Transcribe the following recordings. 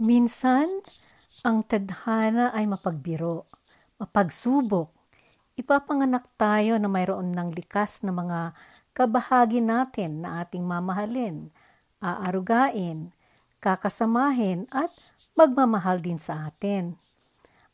Minsan, ang tadhana ay mapagbiro, mapagsubok. Ipapanganak tayo na mayroon ng likas na mga kabahagi natin na ating mamahalin, aarugain, kakasamahin at magmamahal din sa atin.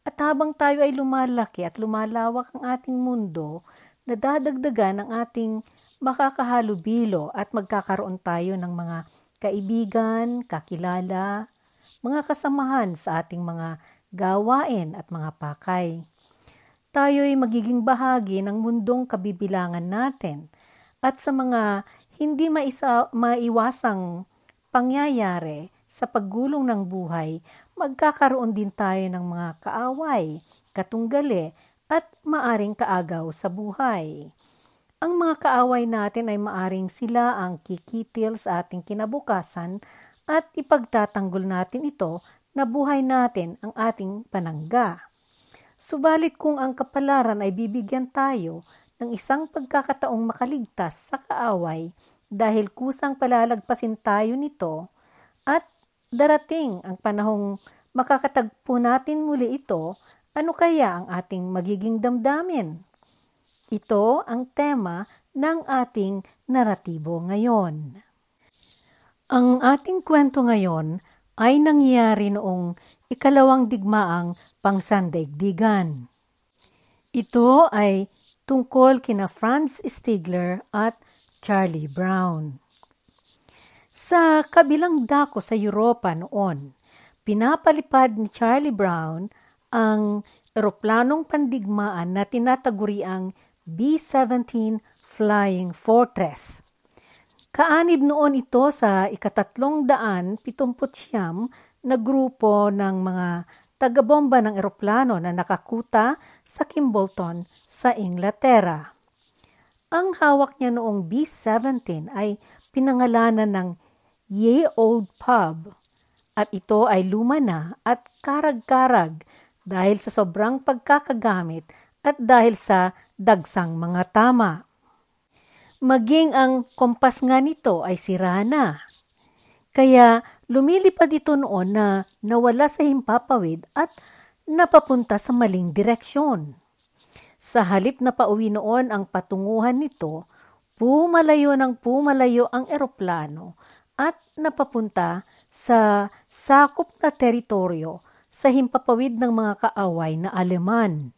At habang tayo ay lumalaki at lumalawak ang ating mundo, nadadagdagan ang ating makakahalubilo at magkakaroon tayo ng mga kaibigan, kakilala, mga kasamahan sa ating mga gawain at mga pakay. Tayo'y magiging bahagi ng mundong kabibilangan natin at sa mga hindi maisa, maiwasang pangyayari sa paggulong ng buhay, magkakaroon din tayo ng mga kaaway, katunggali at maaring kaagaw sa buhay. Ang mga kaaway natin ay maaring sila ang kikitil sa ating kinabukasan at ipagtatanggol natin ito na buhay natin ang ating panangga. Subalit kung ang kapalaran ay bibigyan tayo ng isang pagkakataong makaligtas sa kaaway dahil kusang palalagpasin tayo nito at darating ang panahong makakatagpo natin muli ito, ano kaya ang ating magiging damdamin? Ito ang tema ng ating naratibo ngayon. Ang ating kwento ngayon ay nangyari noong ikalawang digmaang pangsandaigdigan. Ito ay tungkol kina Franz Stigler at Charlie Brown. Sa kabilang dako sa Europa noon, pinapalipad ni Charlie Brown ang eroplanong pandigmaan na tinataguriang B-17 Flying Fortress. Kaanib noon ito sa ikatatlong daan pitumput na grupo ng mga tagabomba ng eroplano na nakakuta sa Kimbolton sa Inglaterra. Ang hawak niya noong B-17 ay pinangalanan ng Ye Old Pub at ito ay luma na at karag-karag dahil sa sobrang pagkakagamit at dahil sa dagsang mga tama. Maging ang kompas nga nito ay sira na. Kaya lumilipad ito noon na nawala sa himpapawid at napapunta sa maling direksyon. Sa halip na pauwi noon ang patunguhan nito, pumalayo ng pumalayo ang eroplano at napapunta sa sakop na teritoryo sa himpapawid ng mga kaaway na Aleman.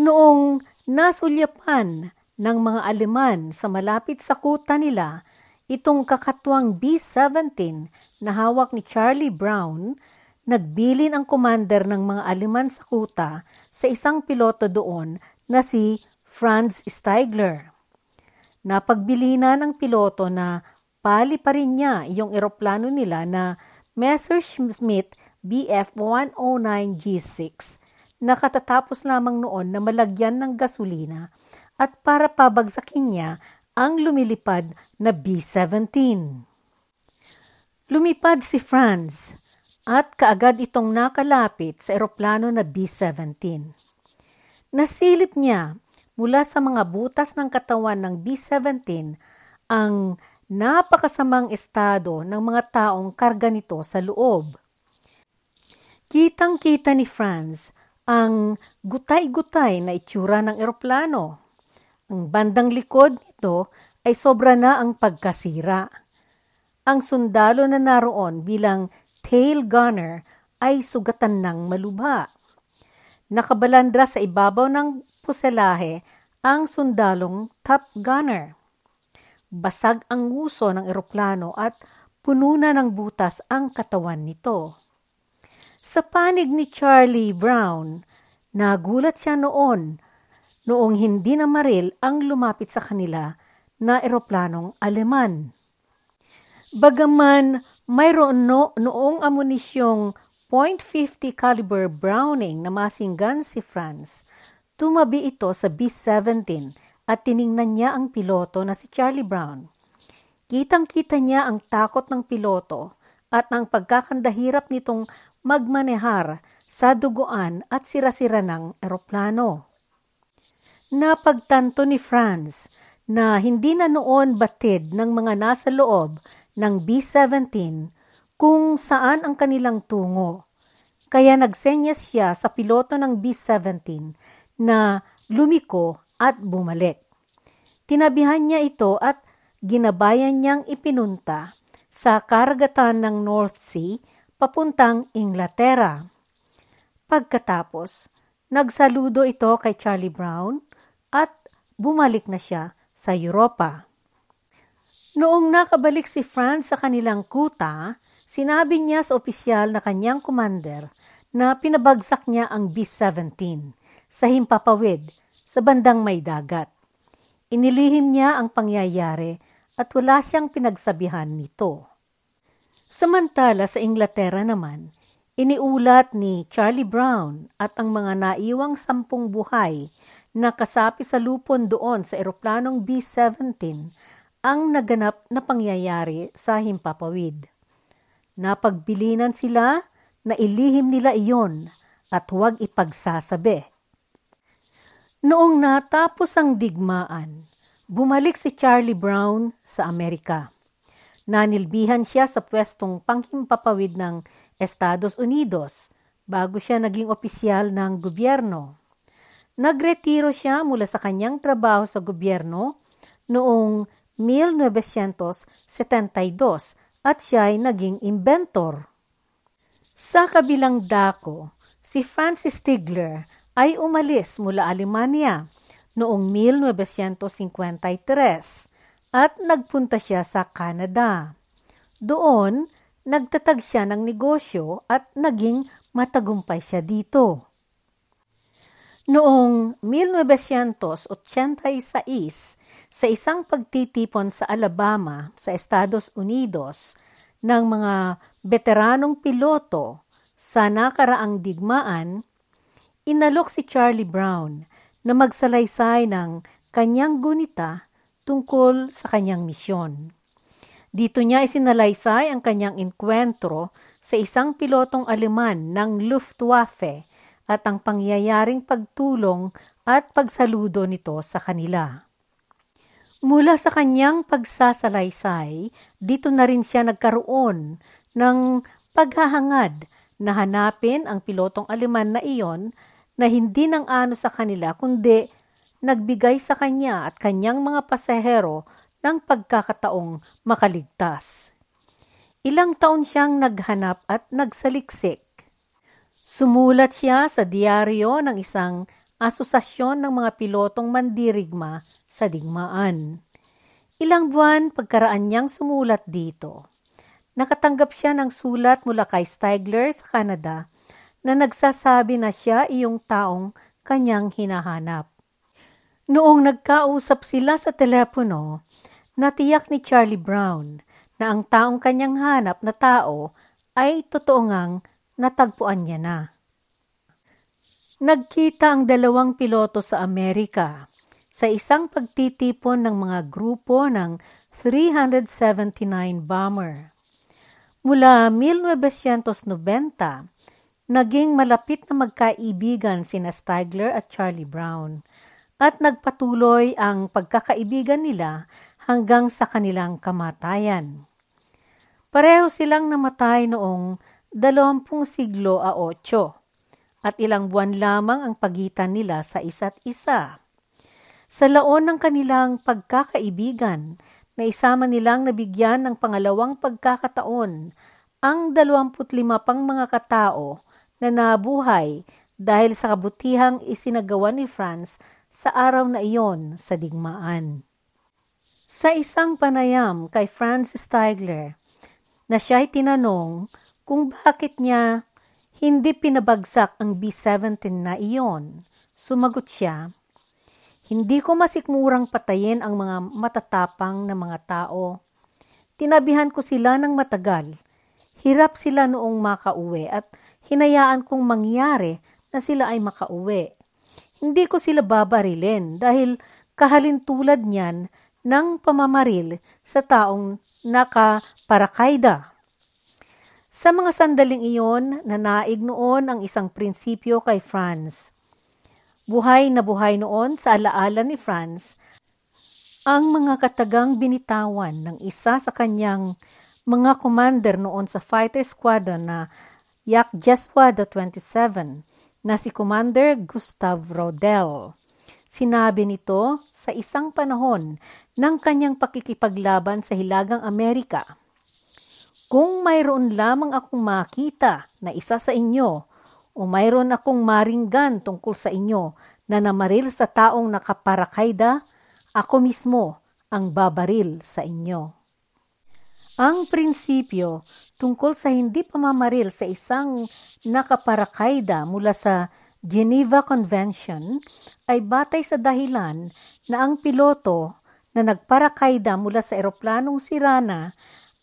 Noong nasulyapan ng mga Aleman sa malapit sa kuta nila, itong kakatwang B-17 na hawak ni Charlie Brown, nagbilin ang commander ng mga Aleman sa kuta sa isang piloto doon na si Franz Steigler. Napagbilinan ng piloto na pali pa rin niya yung eroplano nila na Messerschmitt BF-109 G6 Nakatatapos lamang noon na malagyan ng gasolina at para pabagsakin niya ang lumilipad na B-17. Lumipad si Franz at kaagad itong nakalapit sa eroplano na B-17. Nasilip niya mula sa mga butas ng katawan ng B-17 ang napakasamang estado ng mga taong karga nito sa loob. Kitang-kita ni Franz ang gutay-gutay na itsura ng eroplano. Ang bandang likod nito ay sobra na ang pagkasira. Ang sundalo na naroon bilang tail gunner ay sugatan ng malubha. Nakabalandra sa ibabaw ng puselahe ang sundalong top gunner. Basag ang nguso ng eroplano at puno na ng butas ang katawan nito. Sa panig ni Charlie Brown, nagulat siya noon noong hindi na maril ang lumapit sa kanila na eroplanong Aleman. Bagaman mayroon no, noong amunisyong .50 caliber Browning na masinggan si France, tumabi ito sa B-17 at tiningnan niya ang piloto na si Charlie Brown. Kitang-kita niya ang takot ng piloto at ang pagkakandahirap nitong magmanehar sa duguan at sira-sira ng eroplano. Napagtanto ni Franz na hindi na noon batid ng mga nasa loob ng B-17, kung saan ang kanilang tungo. Kaya nagsenyas siya sa piloto ng B-17 na lumiko at bumalik. Tinabihan niya ito at ginabayan niyang ipinunta sa karagatan ng North Sea papuntang Inglaterra. Pagkatapos, nagsaludo ito kay Charlie Brown at bumalik na siya sa Europa. Noong nakabalik si Franz sa kanilang kuta, sinabi niya sa opisyal na kanyang commander na pinabagsak niya ang B-17 sa himpapawid sa bandang may dagat. Inilihim niya ang pangyayari at wala siyang pinagsabihan nito. Samantala sa Inglaterra naman, iniulat ni Charlie Brown at ang mga naiwang sampung buhay na kasapi sa lupon doon sa eroplanong B-17 ang naganap na pangyayari sa himpapawid. Napagbilinan sila na ilihim nila iyon at huwag ipagsasabi. Noong natapos ang digmaan, bumalik si Charlie Brown sa Amerika. Nanilbihan siya sa pwestong panghimpapawid ng Estados Unidos bago siya naging opisyal ng gobyerno. Nagretiro siya mula sa kanyang trabaho sa gobyerno noong 1972 at siya ay naging inventor. Sa kabilang dako, si Francis Stigler ay umalis mula Alemanya noong 1953 at nagpunta siya sa Canada. Doon, nagtatag siya ng negosyo at naging matagumpay siya dito. Noong 1986, sa isang pagtitipon sa Alabama sa Estados Unidos ng mga veteranong piloto sa nakaraang digmaan, inalok si Charlie Brown na magsalaysay ng kanyang gunita tungkol sa kanyang misyon. Dito niya isinalaysay ang kanyang enkwentro sa isang pilotong Aleman ng Luftwaffe at ang pangyayaring pagtulong at pagsaludo nito sa kanila. Mula sa kanyang pagsasalaysay, dito na rin siya nagkaroon ng paghahangad na hanapin ang pilotong Aleman na iyon na hindi nang ano sa kanila kundi nagbigay sa kanya at kanyang mga pasahero ng pagkakataong makaligtas. Ilang taon siyang naghanap at nagsaliksik. Sumulat siya sa diaryo ng isang Asosasyon ng mga Pilotong Mandirigma sa Digmaan. Ilang buwan pagkaraan niyang sumulat dito. Nakatanggap siya ng sulat mula kay Stigler sa Canada na nagsasabi na siya iyong taong kanyang hinahanap. Noong nagkausap sila sa telepono, natiyak ni Charlie Brown na ang taong kanyang hanap na tao ay totoo ngang natagpuan niya na. Nagkita ang dalawang piloto sa Amerika sa isang pagtitipon ng mga grupo ng 379 bomber. Mula 1990, naging malapit na magkaibigan sina Stigler at Charlie Brown at nagpatuloy ang pagkakaibigan nila hanggang sa kanilang kamatayan. Pareho silang namatay noong 20 siglo a 8 at ilang buwan lamang ang pagitan nila sa isa't isa. Sa laon ng kanilang pagkakaibigan, na isama nilang nabigyan ng pangalawang pagkakataon ang 25 pang mga katao na nabuhay dahil sa kabutihang isinagawa ni Franz sa araw na iyon sa digmaan. Sa isang panayam kay Franz Stigler, na siya'y tinanong kung bakit niya hindi pinabagsak ang B-17 na iyon. Sumagot siya, Hindi ko masikmurang patayin ang mga matatapang na mga tao. Tinabihan ko sila ng matagal. Hirap sila noong makauwi at hinayaan kong mangyari na sila ay makauwi. Hindi ko sila babarilin dahil kahalintulad niyan ng pamamaril sa taong nakaparakayda. Sa mga sandaling iyon, nanaig noon ang isang prinsipyo kay Franz. Buhay na buhay noon sa alaala ni Franz ang mga katagang binitawan ng isa sa kanyang mga commander noon sa fighter squadron na Yak Jeswada 27 na si Commander Gustav Rodel. Sinabi nito sa isang panahon ng kanyang pakikipaglaban sa Hilagang Amerika. Kung mayroon lamang akong makita na isa sa inyo o mayroon akong maringgan tungkol sa inyo na namaril sa taong nakaparakayda, ako mismo ang babaril sa inyo. Ang prinsipyo tungkol sa hindi pamamaril sa isang nakaparakayda mula sa Geneva Convention ay batay sa dahilan na ang piloto na nagparakayda mula sa eroplanong sirana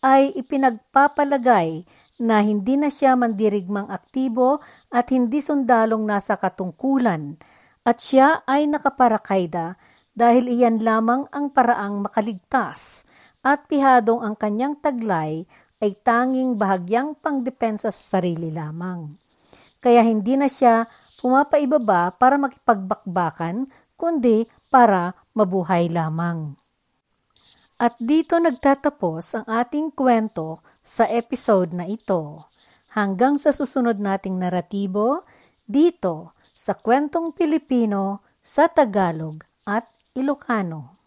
ay ipinagpapalagay na hindi na siya mandirigmang aktibo at hindi sundalong nasa katungkulan at siya ay nakaparakayda dahil iyan lamang ang paraang makaligtas at pihadong ang kanyang taglay ay tanging bahagyang pangdepensa sa sarili lamang. Kaya hindi na siya pumapaibaba para makipagbakbakan, kundi para mabuhay lamang. At dito nagtatapos ang ating kwento sa episode na ito. Hanggang sa susunod nating naratibo, dito sa kwentong Pilipino sa Tagalog at Ilocano.